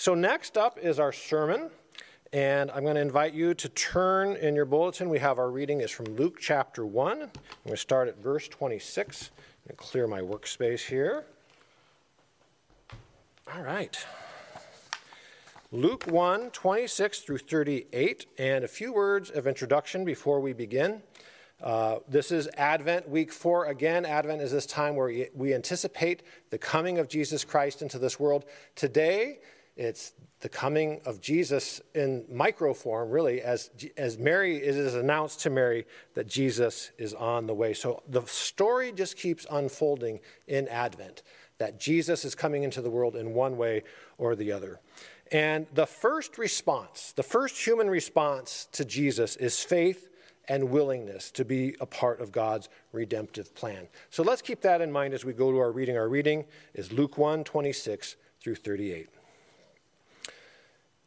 So, next up is our sermon, and I'm going to invite you to turn in your bulletin. We have our reading is from Luke chapter 1. I'm going to start at verse 26 and clear my workspace here. All right. Luke 1 26 through 38, and a few words of introduction before we begin. Uh, this is Advent, week four. Again, Advent is this time where we anticipate the coming of Jesus Christ into this world. Today, it's the coming of Jesus in micro form, really, as, as Mary it is announced to Mary that Jesus is on the way. So the story just keeps unfolding in Advent, that Jesus is coming into the world in one way or the other. And the first response, the first human response to Jesus is faith and willingness to be a part of God's redemptive plan. So let's keep that in mind as we go to our reading. Our reading is Luke 1 26 through 38.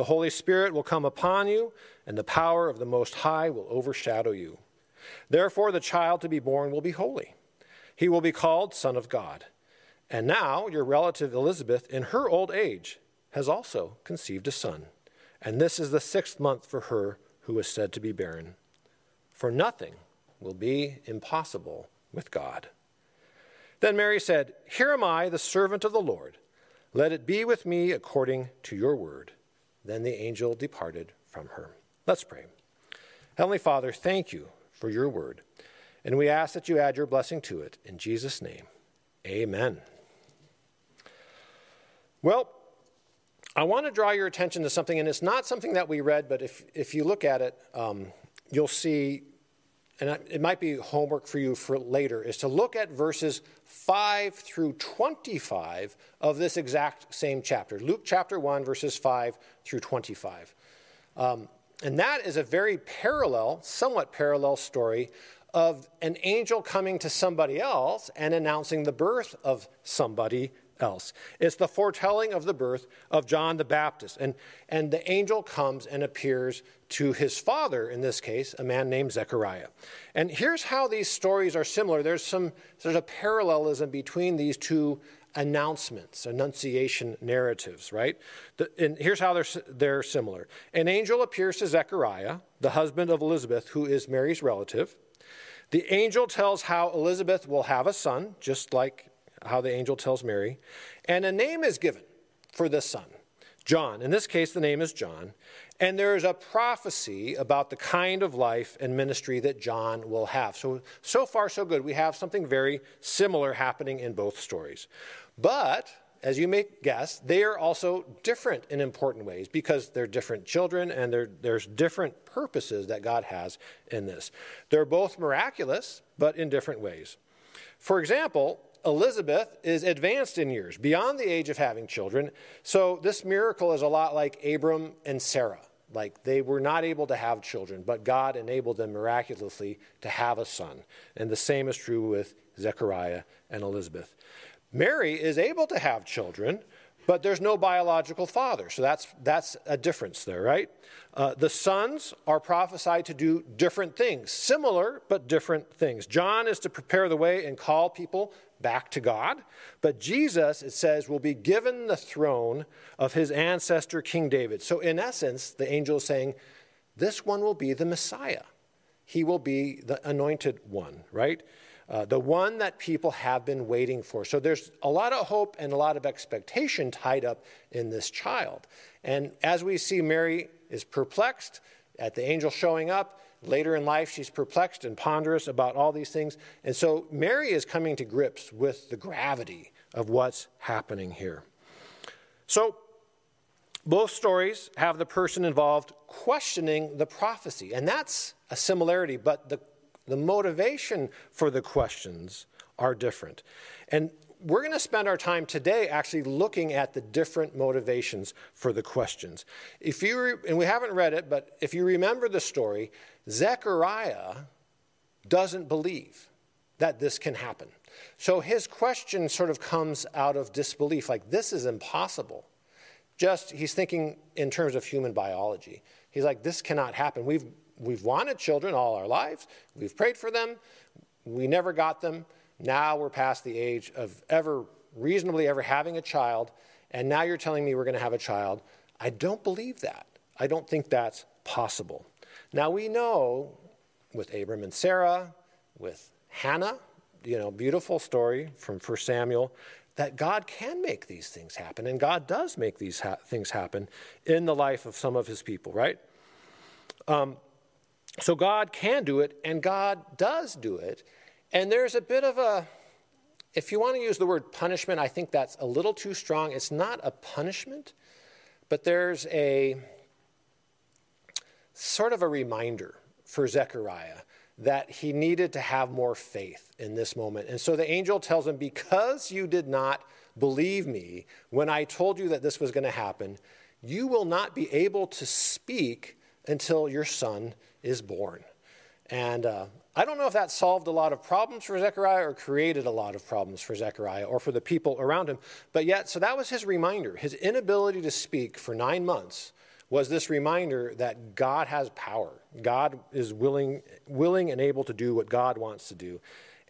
the Holy Spirit will come upon you, and the power of the Most High will overshadow you. Therefore, the child to be born will be holy. He will be called Son of God. And now, your relative Elizabeth, in her old age, has also conceived a son. And this is the sixth month for her who is said to be barren. For nothing will be impossible with God. Then Mary said, Here am I, the servant of the Lord. Let it be with me according to your word. Then the angel departed from her. Let's pray. Heavenly Father, thank you for your word. And we ask that you add your blessing to it. In Jesus' name, amen. Well, I want to draw your attention to something, and it's not something that we read, but if, if you look at it, um, you'll see and it might be homework for you for later, is to look at verses 5 through 25 of this exact same chapter. Luke chapter 1, verses 5 through 25. Um, and that is a very parallel, somewhat parallel story of an angel coming to somebody else and announcing the birth of somebody else. It's the foretelling of the birth of John the Baptist. And, and the angel comes and appears to his father, in this case, a man named Zechariah. And here's how these stories are similar. There's, some, there's a parallelism between these two announcements, annunciation narratives, right? The, and here's how they're, they're similar. An angel appears to Zechariah, the husband of Elizabeth, who is Mary's relative. The angel tells how Elizabeth will have a son, just like how the angel tells Mary. And a name is given for this son, John. In this case, the name is John. And there is a prophecy about the kind of life and ministry that John will have. So, so far, so good. We have something very similar happening in both stories. But, as you may guess, they are also different in important ways because they're different children and there's different purposes that God has in this. They're both miraculous, but in different ways. For example, Elizabeth is advanced in years, beyond the age of having children. So this miracle is a lot like Abram and Sarah. Like they were not able to have children, but God enabled them miraculously to have a son. And the same is true with Zechariah and Elizabeth. Mary is able to have children, but there's no biological father. So that's, that's a difference there, right? Uh, the sons are prophesied to do different things, similar but different things. John is to prepare the way and call people back to God. But Jesus, it says, will be given the throne of his ancestor, King David. So, in essence, the angel is saying, this one will be the Messiah. He will be the anointed one, right? Uh, the one that people have been waiting for. So there's a lot of hope and a lot of expectation tied up in this child. And as we see, Mary is perplexed at the angel showing up. Later in life, she's perplexed and ponderous about all these things. And so Mary is coming to grips with the gravity of what's happening here. So both stories have the person involved questioning the prophecy. And that's a similarity, but the, the motivation for the questions are different. And we're going to spend our time today actually looking at the different motivations for the questions. If you re- and we haven't read it, but if you remember the story, Zechariah doesn't believe that this can happen. So his question sort of comes out of disbelief like this is impossible. Just he's thinking in terms of human biology. He's like this cannot happen. We've we've wanted children all our lives. We've prayed for them. We never got them. Now we're past the age of ever reasonably ever having a child, and now you're telling me we're going to have a child. I don't believe that. I don't think that's possible. Now we know with Abram and Sarah, with Hannah, you know, beautiful story from 1 Samuel, that God can make these things happen, and God does make these ha- things happen in the life of some of his people, right? Um, so God can do it, and God does do it. And there's a bit of a, if you want to use the word punishment, I think that's a little too strong. It's not a punishment, but there's a sort of a reminder for Zechariah that he needed to have more faith in this moment. And so the angel tells him, Because you did not believe me when I told you that this was going to happen, you will not be able to speak until your son is born. And uh, I don't know if that solved a lot of problems for Zechariah or created a lot of problems for Zechariah or for the people around him. But yet, so that was his reminder. His inability to speak for nine months was this reminder that God has power. God is willing, willing and able to do what God wants to do.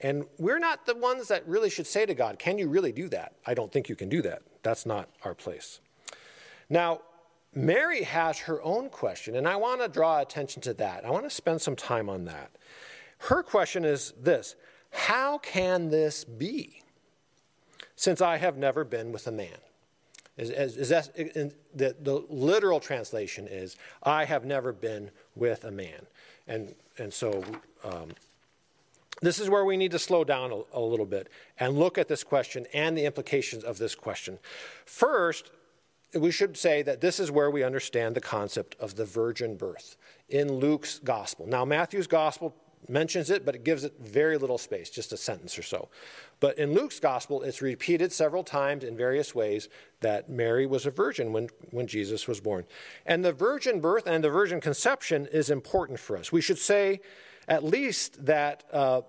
And we're not the ones that really should say to God, Can you really do that? I don't think you can do that. That's not our place. Now, Mary has her own question, and I want to draw attention to that. I want to spend some time on that. Her question is this How can this be? Since I have never been with a man. Is, is, is that, the, the literal translation is, I have never been with a man. And, and so um, this is where we need to slow down a, a little bit and look at this question and the implications of this question. First, we should say that this is where we understand the concept of the virgin birth in Luke's gospel. Now, Matthew's gospel mentions it, but it gives it very little space, just a sentence or so. But in Luke's gospel, it's repeated several times in various ways that Mary was a virgin when, when Jesus was born. And the virgin birth and the virgin conception is important for us. We should say at least that uh,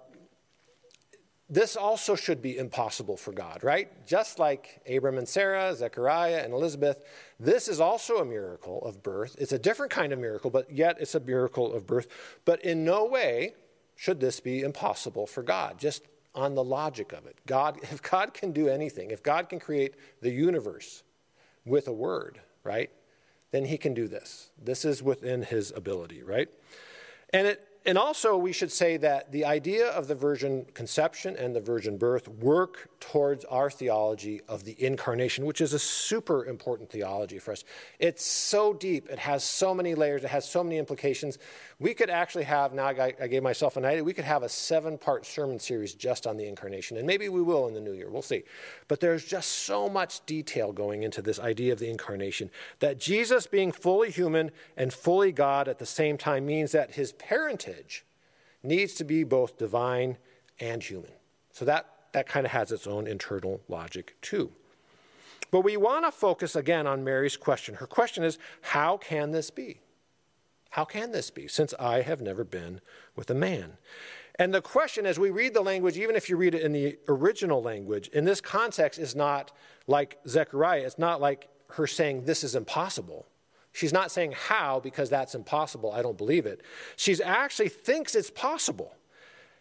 this also should be impossible for God, right? Just like Abram and Sarah, Zechariah and Elizabeth, this is also a miracle of birth. It's a different kind of miracle, but yet it's a miracle of birth. But in no way should this be impossible for God, just on the logic of it. God, if God can do anything, if God can create the universe with a word, right, then he can do this. This is within his ability, right? And it and also, we should say that the idea of the virgin conception and the virgin birth work towards our theology of the incarnation, which is a super important theology for us. It's so deep, it has so many layers, it has so many implications. We could actually have, now I, gave myself an idea, we could have a seven part sermon series just on the incarnation, and maybe we will in the new year, we'll see. But there's just so much detail going into this idea of the incarnation that Jesus being fully human and fully God at the same time means that his parentage needs to be both divine and human. So that, that kind of has its own internal logic too. But we want to focus again on Mary's question. Her question is How can this be? How can this be, since I have never been with a man? And the question, as we read the language, even if you read it in the original language, in this context, is not like Zechariah. It's not like her saying, This is impossible. She's not saying how because that's impossible. I don't believe it. She actually thinks it's possible,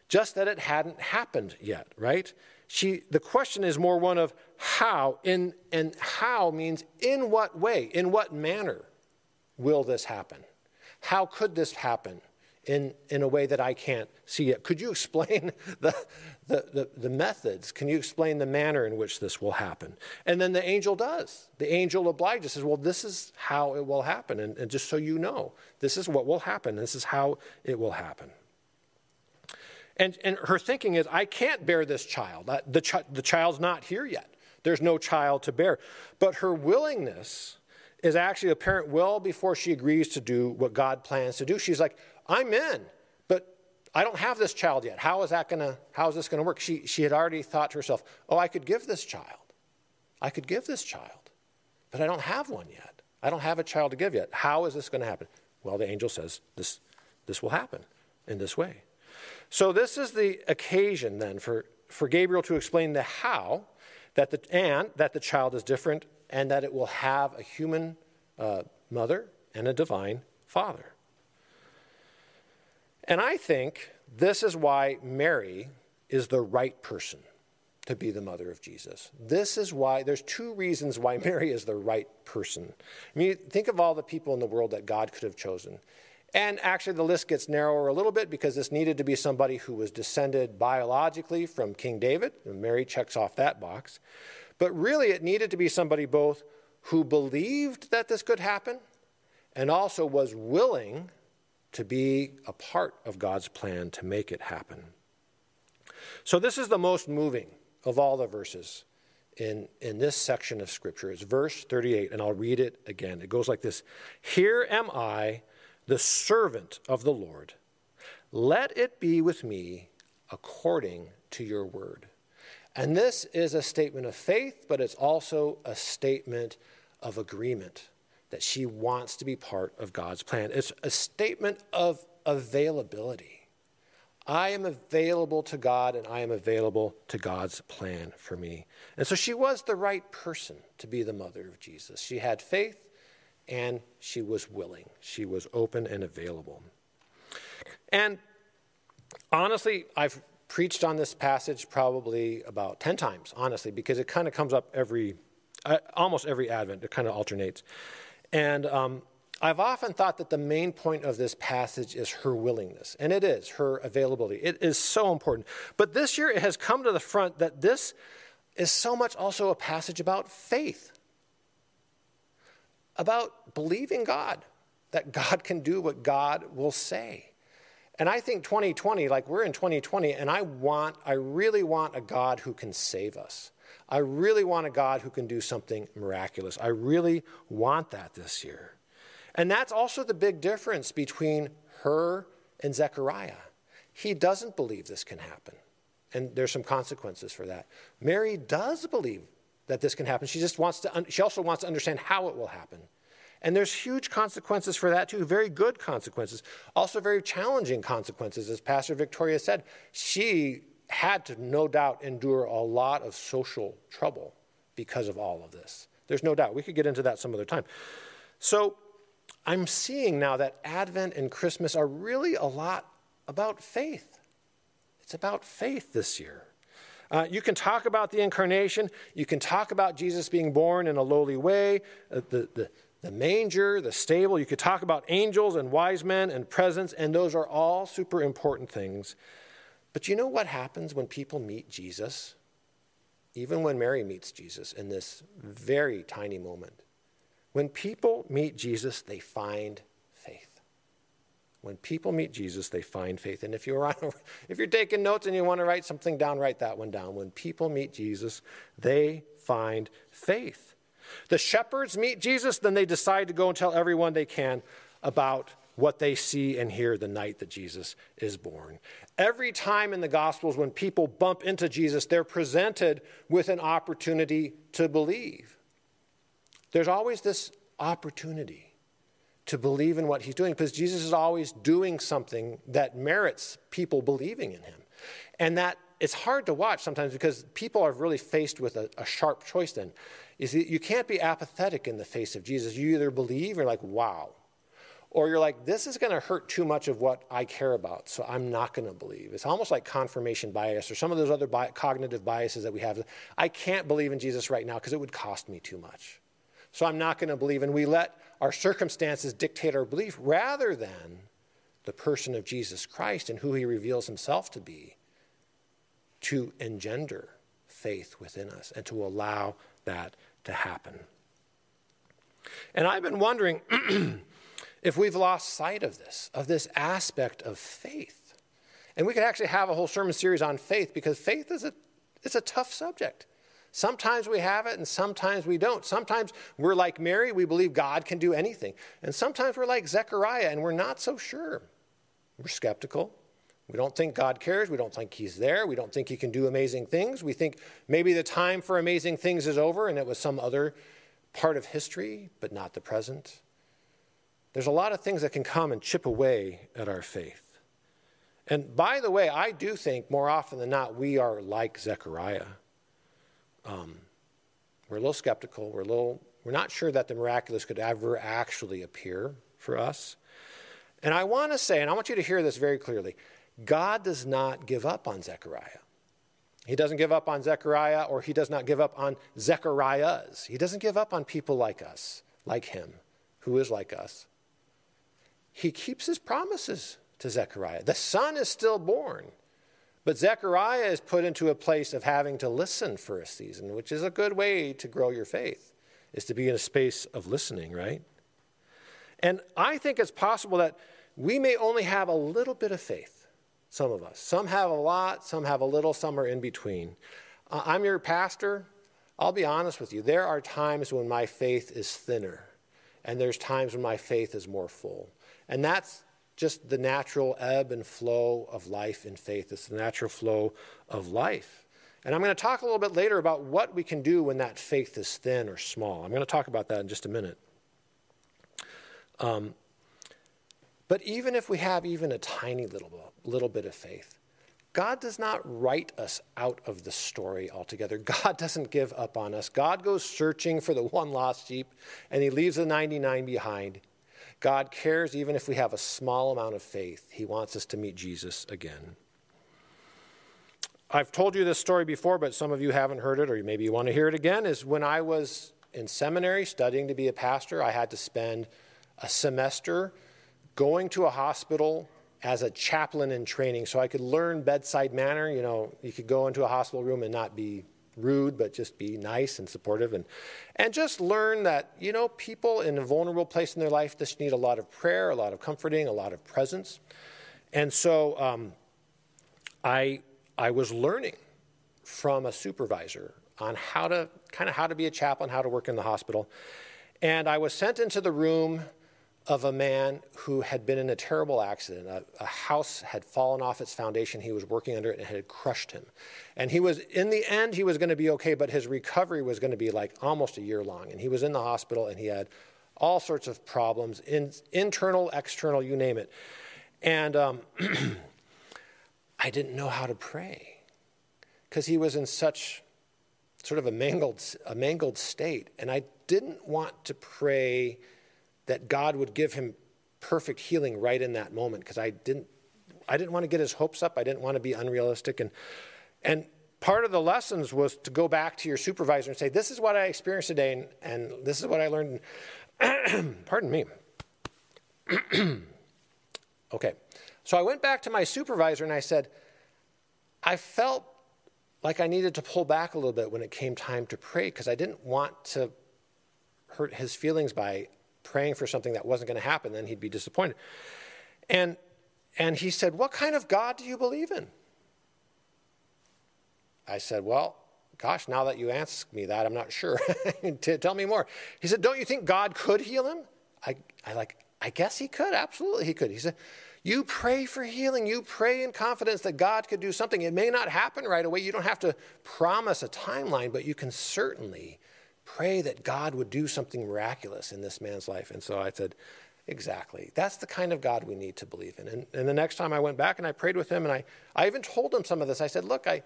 just that it hadn't happened yet, right? She, the question is more one of how, in, and how means in what way, in what manner will this happen? How could this happen in, in a way that I can't see it. Could you explain the, the, the, the, methods? Can you explain the manner in which this will happen? And then the angel does. The angel obliges, says, Well, this is how it will happen. And, and just so you know, this is what will happen. This is how it will happen. And, and her thinking is, I can't bear this child. The, ch- the child's not here yet. There's no child to bear. But her willingness is actually apparent well before she agrees to do what God plans to do. She's like, I'm in, but I don't have this child yet. How is that gonna, how is this gonna work? She, she had already thought to herself, oh, I could give this child. I could give this child, but I don't have one yet. I don't have a child to give yet. How is this gonna happen? Well, the angel says this, this will happen in this way. So this is the occasion then for, for Gabriel to explain the how that the, and that the child is different and that it will have a human uh, mother and a divine father. And I think this is why Mary is the right person to be the mother of Jesus. This is why, there's two reasons why Mary is the right person. I mean, think of all the people in the world that God could have chosen. And actually, the list gets narrower a little bit because this needed to be somebody who was descended biologically from King David. And Mary checks off that box. But really, it needed to be somebody both who believed that this could happen and also was willing to be a part of God's plan to make it happen. So, this is the most moving of all the verses in, in this section of Scripture. It's verse 38, and I'll read it again. It goes like this Here am I, the servant of the Lord. Let it be with me according to your word. And this is a statement of faith, but it's also a statement of agreement that she wants to be part of God's plan. It's a statement of availability. I am available to God and I am available to God's plan for me. And so she was the right person to be the mother of Jesus. She had faith and she was willing, she was open and available. And honestly, I've preached on this passage probably about 10 times, honestly, because it kind of comes up every, uh, almost every Advent. It kind of alternates. And um, I've often thought that the main point of this passage is her willingness, and it is her availability. It is so important. But this year it has come to the front that this is so much also a passage about faith, about believing God, that God can do what God will say. And I think 2020, like we're in 2020, and I want, I really want a God who can save us. I really want a God who can do something miraculous. I really want that this year. And that's also the big difference between her and Zechariah. He doesn't believe this can happen. And there's some consequences for that. Mary does believe that this can happen. She just wants to, she also wants to understand how it will happen. And there's huge consequences for that too, very good consequences. Also, very challenging consequences. As Pastor Victoria said, she had to no doubt endure a lot of social trouble because of all of this. There's no doubt. We could get into that some other time. So, I'm seeing now that Advent and Christmas are really a lot about faith. It's about faith this year. Uh, you can talk about the incarnation. You can talk about Jesus being born in a lowly way, uh, the, the, the manger, the stable. You could talk about angels and wise men and presents, and those are all super important things. But you know what happens when people meet Jesus? Even when Mary meets Jesus in this very tiny moment. When people meet Jesus, they find faith. When people meet Jesus, they find faith. And if you're, on, if you're taking notes and you want to write something down, write that one down. When people meet Jesus, they find faith. The shepherds meet Jesus, then they decide to go and tell everyone they can about what they see and hear the night that Jesus is born. Every time in the Gospels when people bump into Jesus, they're presented with an opportunity to believe. There's always this opportunity to believe in what he's doing because Jesus is always doing something that merits people believing in him. And that it's hard to watch sometimes because people are really faced with a, a sharp choice then is that you can't be apathetic in the face of Jesus. You either believe, you're like, wow, or you're like, this is going to hurt too much of what I care about, so I'm not going to believe. It's almost like confirmation bias or some of those other bi- cognitive biases that we have. I can't believe in Jesus right now because it would cost me too much. So I'm not going to believe. And we let our circumstances dictate our belief rather than the person of Jesus Christ and who he reveals himself to be to engender faith within us and to allow that to happen. And I've been wondering if we've lost sight of this, of this aspect of faith. And we could actually have a whole sermon series on faith because faith is a, it's a tough subject. Sometimes we have it and sometimes we don't. Sometimes we're like Mary, we believe God can do anything. And sometimes we're like Zechariah and we're not so sure. We're skeptical. We don't think God cares. We don't think He's there. We don't think He can do amazing things. We think maybe the time for amazing things is over and it was some other part of history, but not the present. There's a lot of things that can come and chip away at our faith. And by the way, I do think more often than not we are like Zechariah. Um, we're a little skeptical. We're a little. We're not sure that the miraculous could ever actually appear for us. And I want to say, and I want you to hear this very clearly God does not give up on Zechariah. He doesn't give up on Zechariah, or he does not give up on Zechariahs. He doesn't give up on people like us, like him, who is like us. He keeps his promises to Zechariah. The son is still born, but Zechariah is put into a place of having to listen for a season, which is a good way to grow your faith, is to be in a space of listening, right? And I think it's possible that we may only have a little bit of faith some of us. Some have a lot, some have a little, some are in between. Uh, I'm your pastor. I'll be honest with you. There are times when my faith is thinner, and there's times when my faith is more full. And that's just the natural ebb and flow of life in faith. It's the natural flow of life. And I'm going to talk a little bit later about what we can do when that faith is thin or small. I'm going to talk about that in just a minute. Um, but even if we have even a tiny little, little bit of faith, God does not write us out of the story altogether. God doesn't give up on us. God goes searching for the one lost sheep and he leaves the 99 behind. God cares even if we have a small amount of faith. He wants us to meet Jesus again. I've told you this story before, but some of you haven't heard it, or maybe you want to hear it again. Is when I was in seminary studying to be a pastor, I had to spend a semester going to a hospital as a chaplain in training so I could learn bedside manner. You know, you could go into a hospital room and not be rude, but just be nice and supportive and, and just learn that, you know, people in a vulnerable place in their life just need a lot of prayer, a lot of comforting, a lot of presence. And so um, I, I was learning from a supervisor on how to kind of how to be a chaplain, how to work in the hospital. And I was sent into the room of a man who had been in a terrible accident. A, a, house had fallen off its foundation. He was working under it and it had crushed him. And he was, in the end, he was going to be okay, but his recovery was going to be like almost a year long. And he was in the hospital and he had all sorts of problems, in, internal, external, you name it. And um, I didn't know how to pray because he was in such sort of a mangled, a mangled state. And I didn't want to pray that God would give him perfect healing right in that moment because I didn't I didn't want to get his hopes up. I didn't want to be unrealistic and and part of the lessons was to go back to your supervisor and say this is what I experienced today and, and this is what I learned. Pardon me. okay. So I went back to my supervisor and I said I felt like I needed to pull back a little bit when it came time to pray because I didn't want to hurt his feelings by praying for something that wasn't going to happen, then he'd be disappointed. And, and he said, What kind of God do you believe in? I said, Well, gosh, now that you ask me that, I'm not sure. Tell me more. He said, Don't you think God could heal him? I, I like, I guess he could. Absolutely, he could. He said, You pray for healing. You pray in confidence that God could do something. It may not happen right away. You don't have to promise a timeline, but you can certainly pray that God would do something miraculous in this man's life. And so I said, Exactly. That's the kind of God we need to believe in. And, and the next time I went back and I prayed with him, and I, I even told him some of this. I said, Look, I,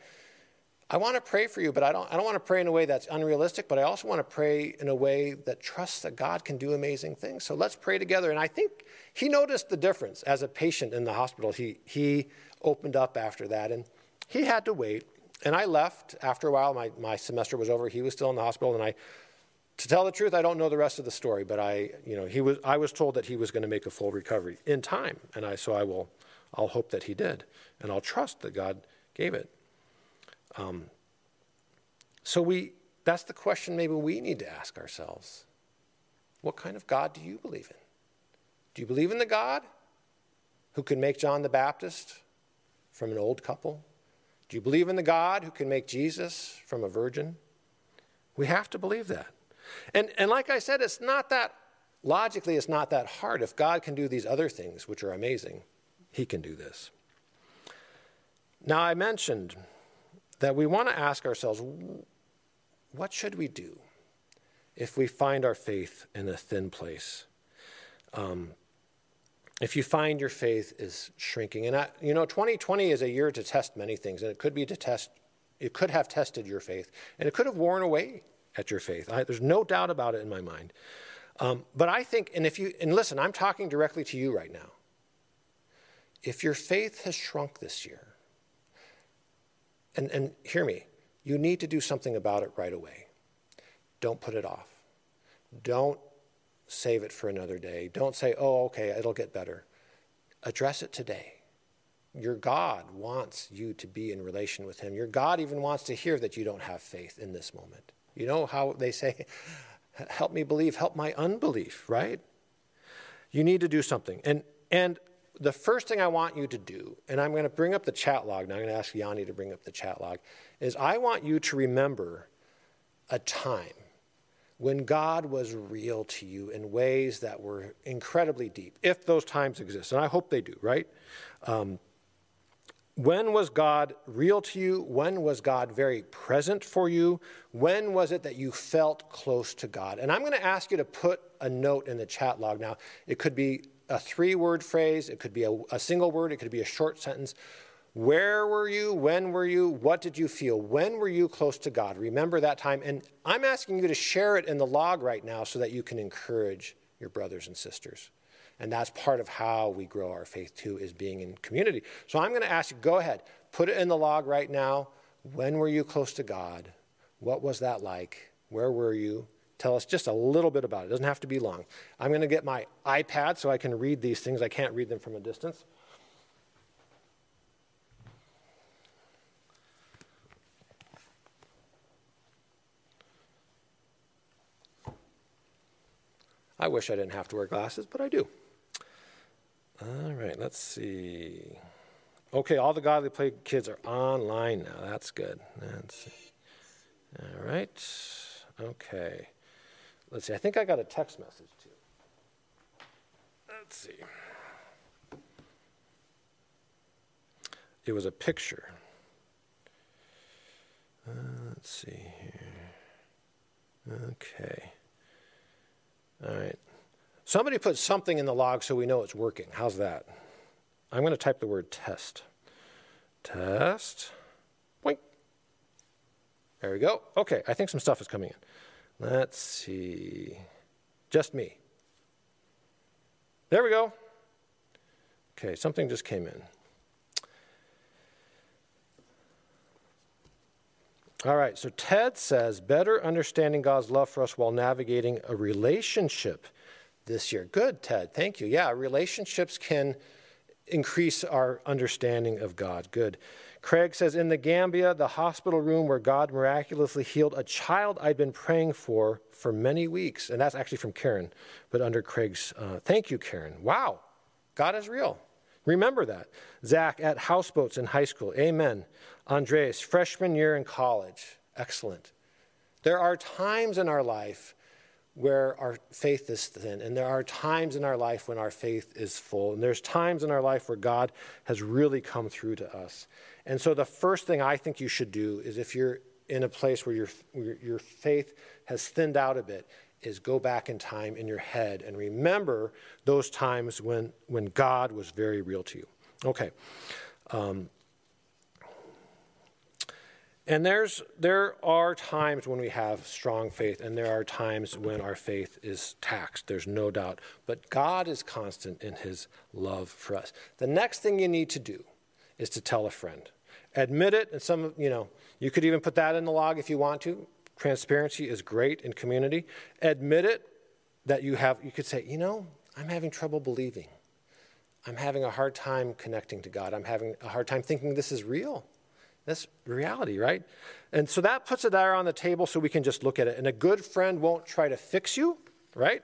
I want to pray for you, but I don't, I don't want to pray in a way that's unrealistic, but I also want to pray in a way that trusts that God can do amazing things. So let's pray together. And I think he noticed the difference as a patient in the hospital. He, he opened up after that, and he had to wait. And I left after a while. My, my semester was over. He was still in the hospital, and I To tell the truth, I don't know the rest of the story, but I, you know, he was, I was told that he was going to make a full recovery in time, and I, so I will, I'll hope that he did, and I'll trust that God gave it. Um, so we, that's the question maybe we need to ask ourselves. What kind of God do you believe in? Do you believe in the God who can make John the Baptist from an old couple? Do you believe in the God who can make Jesus from a virgin? We have to believe that. And, and like I said, it's not that, logically, it's not that hard. If God can do these other things, which are amazing, He can do this. Now, I mentioned that we want to ask ourselves what should we do if we find our faith in a thin place? Um, if you find your faith is shrinking, and I, you know, 2020 is a year to test many things, and it could be to test, it could have tested your faith, and it could have worn away at your faith. I, there's no doubt about it in my mind. Um, but I think, and if you, and listen, I'm talking directly to you right now. If your faith has shrunk this year, and, and hear me, you need to do something about it right away. Don't put it off. Don't save it for another day. Don't say, oh, okay, it'll get better. Address it today. Your God wants you to be in relation with Him. Your God even wants to hear that you don't have faith in this moment. You know how they say, help me believe, help my unbelief, right? You need to do something. And, and the first thing I want you to do, and I'm going to bring up the chat log, now I'm going to ask Yanni to bring up the chat log, is I want you to remember a time when God was real to you in ways that were incredibly deep, if those times exist. And I hope they do, right? Um, when was God real to you? When was God very present for you? When was it that you felt close to God? And I'm going to ask you to put a note in the chat log now. It could be a three word phrase, it could be a, a, single word, it could be a short sentence. Where were you? When were you? What did you feel? When were you close to God? Remember that time. And I'm asking you to share it in the log right now so that you can encourage your brothers and sisters. And that's part of how we grow our faith too, is being in community. So I'm going to ask you go ahead, put it in the log right now. When were you close to God? What was that like? Where were you? Tell us just a little bit about it. It doesn't have to be long. I'm going to get my iPad so I can read these things. I can't read them from a distance. I wish I didn't have to wear glasses, but I do. All right, let's see. Okay, all the Godly Play kids are online now. That's good. That's, all right. Okay. Let's see. I think I got a text message too. Let's see. It was a picture. Uh, let's see here. Okay. All right. Somebody put something in the log so we know it's working. How's that? I'm going to type the word test. Test. Boink. There we go. Okay, I think some stuff is coming in. Let's see. Just me. There we go. Okay, something just came in. All right, so Ted says better understanding God's love for us while navigating a relationship this year. Good, Ted. Thank you. Yeah, relationships can increase our understanding of God. Good. Craig says In the Gambia, the hospital room where God miraculously healed a child I'd been praying for for many weeks. And that's actually from Karen, but under Craig's. Uh, thank you, Karen. Wow, God is real. Remember that. Zach at houseboats in high school. Amen. Andreas, freshman year in college. Excellent. There are times in our life where our faith is thin, and there are times in our life when our faith is full, and there's times in our life where God has really come through to us. And so, the first thing I think you should do is if you're in a place where your, where your faith has thinned out a bit, is go back in time in your head and remember those times when, when God was very real to you. Okay. Um, and there's, there are times when we have strong faith, and there are times when our faith is taxed. There's no doubt. But God is constant in his love for us. The next thing you need to do is to tell a friend. Admit it, and some, you know, you could even put that in the log if you want to. Transparency is great in community. Admit it that you have, you could say, you know, I'm having trouble believing. I'm having a hard time connecting to God. I'm having a hard time thinking this is real. That's reality, right? And so that puts it there on the table so we can just look at it. And a good friend won't try to fix you, right?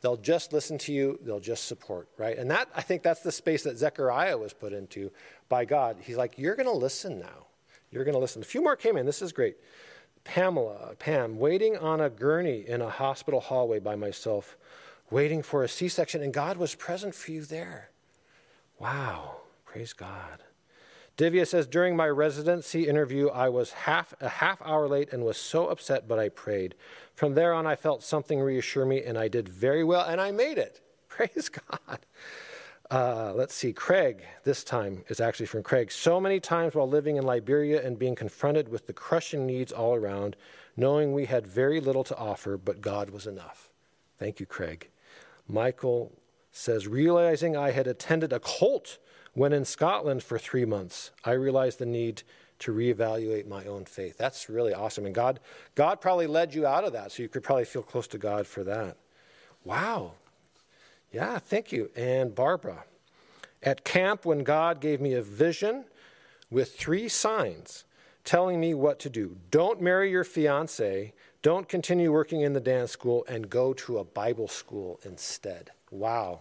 They'll just listen to you, they'll just support, right? And that I think that's the space that Zechariah was put into by God. He's like, You're gonna listen now. You're gonna listen. A few more came in. This is great. Pamela, Pam, waiting on a gurney in a hospital hallway by myself, waiting for a C section, and God was present for you there. Wow, praise God. Divya says, during my residency interview, I was half a half hour late and was so upset, but I prayed. From there on, I felt something reassure me, and I did very well, and I made it. Praise God. Uh, let's see, Craig, this time is actually from Craig. So many times while living in Liberia and being confronted with the crushing needs all around, knowing we had very little to offer, but God was enough. Thank you, Craig. Michael says, realizing I had attended a cult when in Scotland for three months, I realized the need to reevaluate my own faith. That's really awesome. And God, God probably led you out of that, so you could probably feel close to God for that. Wow. Yeah, thank you. And Barbara, at camp, when God gave me a vision with three signs telling me what to do don't marry your fiance, don't continue working in the dance school, and go to a Bible school instead. Wow.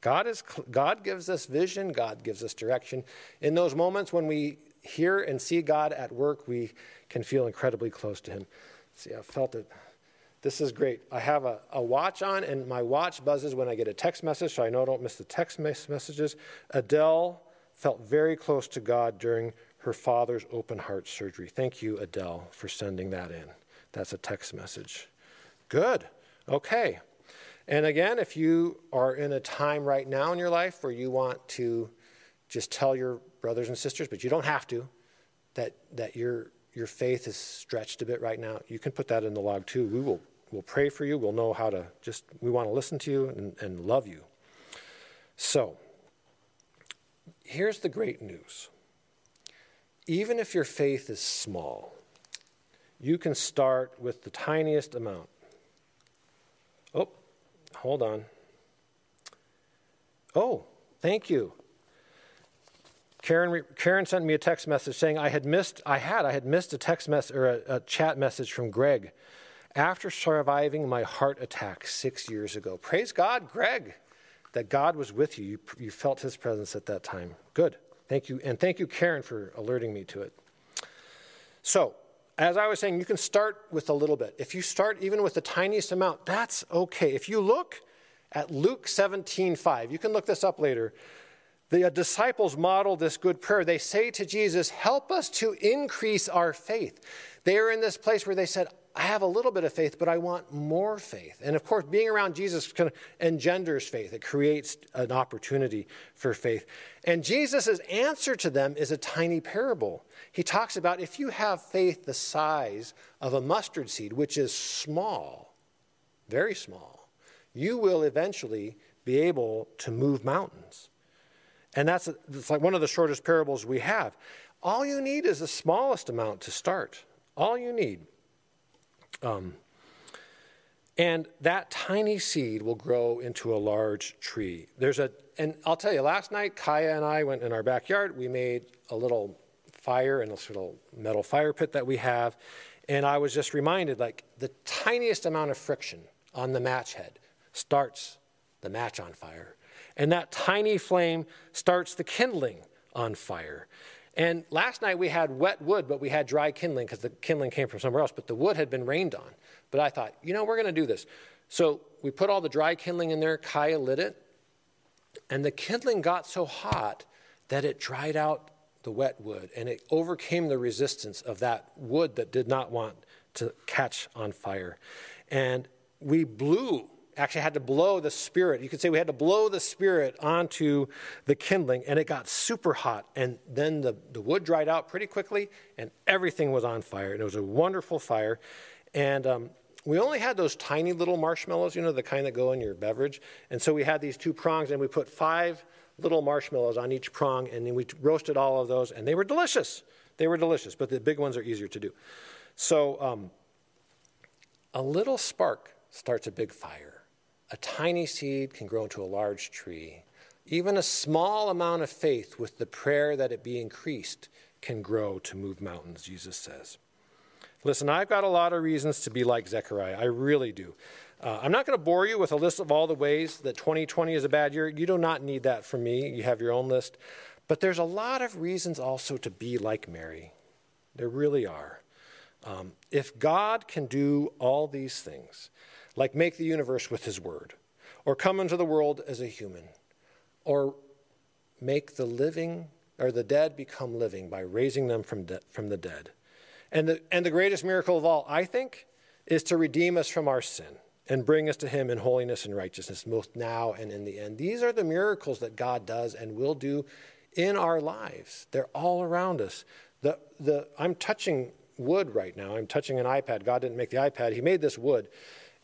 God, is, God gives us vision, God gives us direction. In those moments when we hear and see God at work, we can feel incredibly close to Him. See, I felt it. This is great. I have a, a watch on, and my watch buzzes when I get a text message, so I know I don't miss the text messages. Adele felt very close to God during her father's open heart surgery. Thank you, Adele, for sending that in. That's a text message. Good. Okay. And again, if you are in a time right now in your life where you want to just tell your brothers and sisters, but you don't have to, that, that your, your faith is stretched a bit right now, you can put that in the log too. We will we'll pray for you. We'll know how to just, we want to listen to you and, and love you. So, here's the great news. Even if your faith is small, you can start with the tiniest amount. Oh, hold on. Oh, thank you. Karen, Karen sent me a text message saying I had missed, I had, I had missed a text message or a, a chat message from Greg after surviving my heart attack six years ago. Praise God, Greg, that God was with you. You, you felt his presence at that time. Good. Thank you. And thank you, Karen, for alerting me to it. So, as I was saying, you can start with a little bit. If you start even with the tiniest amount, that's okay. If you look at Luke 17 5, you can look this up later. The uh, disciples model this good prayer. They say to Jesus, Help us to increase our faith. They are in this place where they said, I have a little bit of faith, but I want more faith. And of course, being around Jesus kind of engenders faith. It creates an opportunity for faith. And Jesus' answer to them is a tiny parable. He talks about if you have faith the size of a mustard seed, which is small, very small, you will eventually be able to move mountains. And that's it's like one of the shortest parables we have. All you need is the smallest amount to start. All you need. Um, and that tiny seed will grow into a large tree. There's a, and I'll tell you, last night Kaya and I went in our backyard. We made a little fire in this little metal fire pit that we have, and I was just reminded, like the tiniest amount of friction on the match head starts the match on fire, and that tiny flame starts the kindling on fire. And last night we had wet wood, but we had dry kindling because the kindling came from somewhere else, but the wood had been rained on. But I thought, you know, we're going to do this. So we put all the dry kindling in there, Kaya lit it, and the kindling got so hot that it dried out the wet wood and it overcame the resistance of that wood that did not want to catch on fire. And we blew actually had to blow the spirit. You could say we had to blow the spirit onto the kindling, and it got super hot. And then the, the wood dried out pretty quickly, and everything was on fire. And it was a wonderful fire. And um, we only had those tiny little marshmallows, you know, the kind that go in your beverage. And so we had these two prongs, and we put five little marshmallows on each prong, and then we roasted all of those, and they were delicious. They were delicious, but the big ones are easier to do. So, um, a little spark starts a big fire. A tiny seed can grow into a large tree. Even a small amount of faith with the prayer that it be increased can grow to move mountains, Jesus says. Listen, I've got a lot of reasons to be like Zechariah. I really do. Uh, I'm not going to bore you with a list of all the ways that 2020 is a bad year. You do not need that from me. You have your own list. But there's a lot of reasons also to be like Mary. There really are. Um, if God can do all these things, like make the universe with his word, or come into the world as a human, or make the living or the dead become living by raising them from, de- from the dead. And the, and the greatest miracle of all, I think, is to redeem us from our sin and bring us to Him in holiness and righteousness, both now and in the end. These are the miracles that God does and will do in our lives. They're all around us. The, the, I'm touching wood right now. I'm touching an iPad. God didn't make the iPad, He made this wood.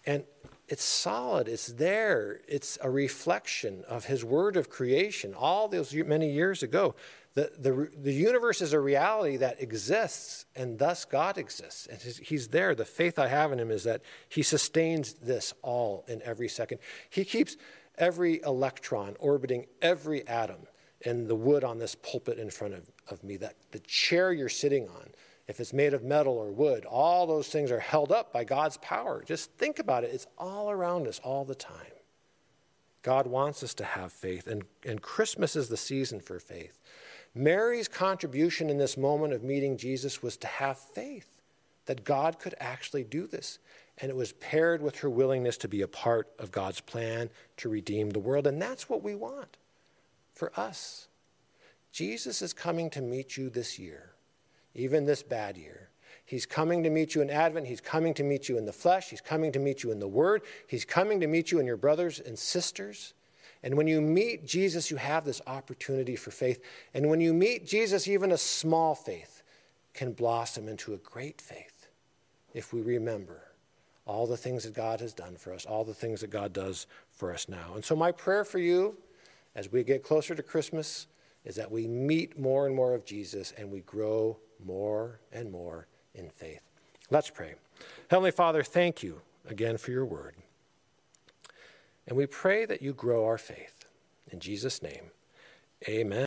And it's solid, it's there, it's a reflection of His word of creation all those many years ago. The, the, the universe is a reality that exists, and thus God exists. And He's there. The faith I have in Him is that He sustains this all in every second. He keeps every electron orbiting every atom in the wood on this pulpit in front of, of me, that the chair you're sitting on, if it's made of metal or wood, all those things are held up by God's power. Just think about it. It's all around us all the time. God wants us to have faith, and, and Christmas is the season for faith. Mary's contribution in this moment of meeting Jesus was to have faith that God could actually do this. And it was paired with her willingness to be a part of God's plan to redeem the world. And that's what we want for us. Jesus is coming to meet you this year, even this bad year. He's coming to meet you in Advent. He's coming to meet you in the flesh. He's coming to meet you in the Word. He's coming to meet you in your brothers and sisters. And when you meet Jesus, you have this opportunity for faith. And when you meet Jesus, even a small faith can blossom into a great faith if we remember all the things that God has done for us, all the things that God does for us now. And so, my prayer for you as we get closer to Christmas is that we meet more and more of Jesus and we grow more and more in faith. Let's pray. Heavenly Father, thank you again for your word. And we pray that you grow our faith. In Jesus' name, amen.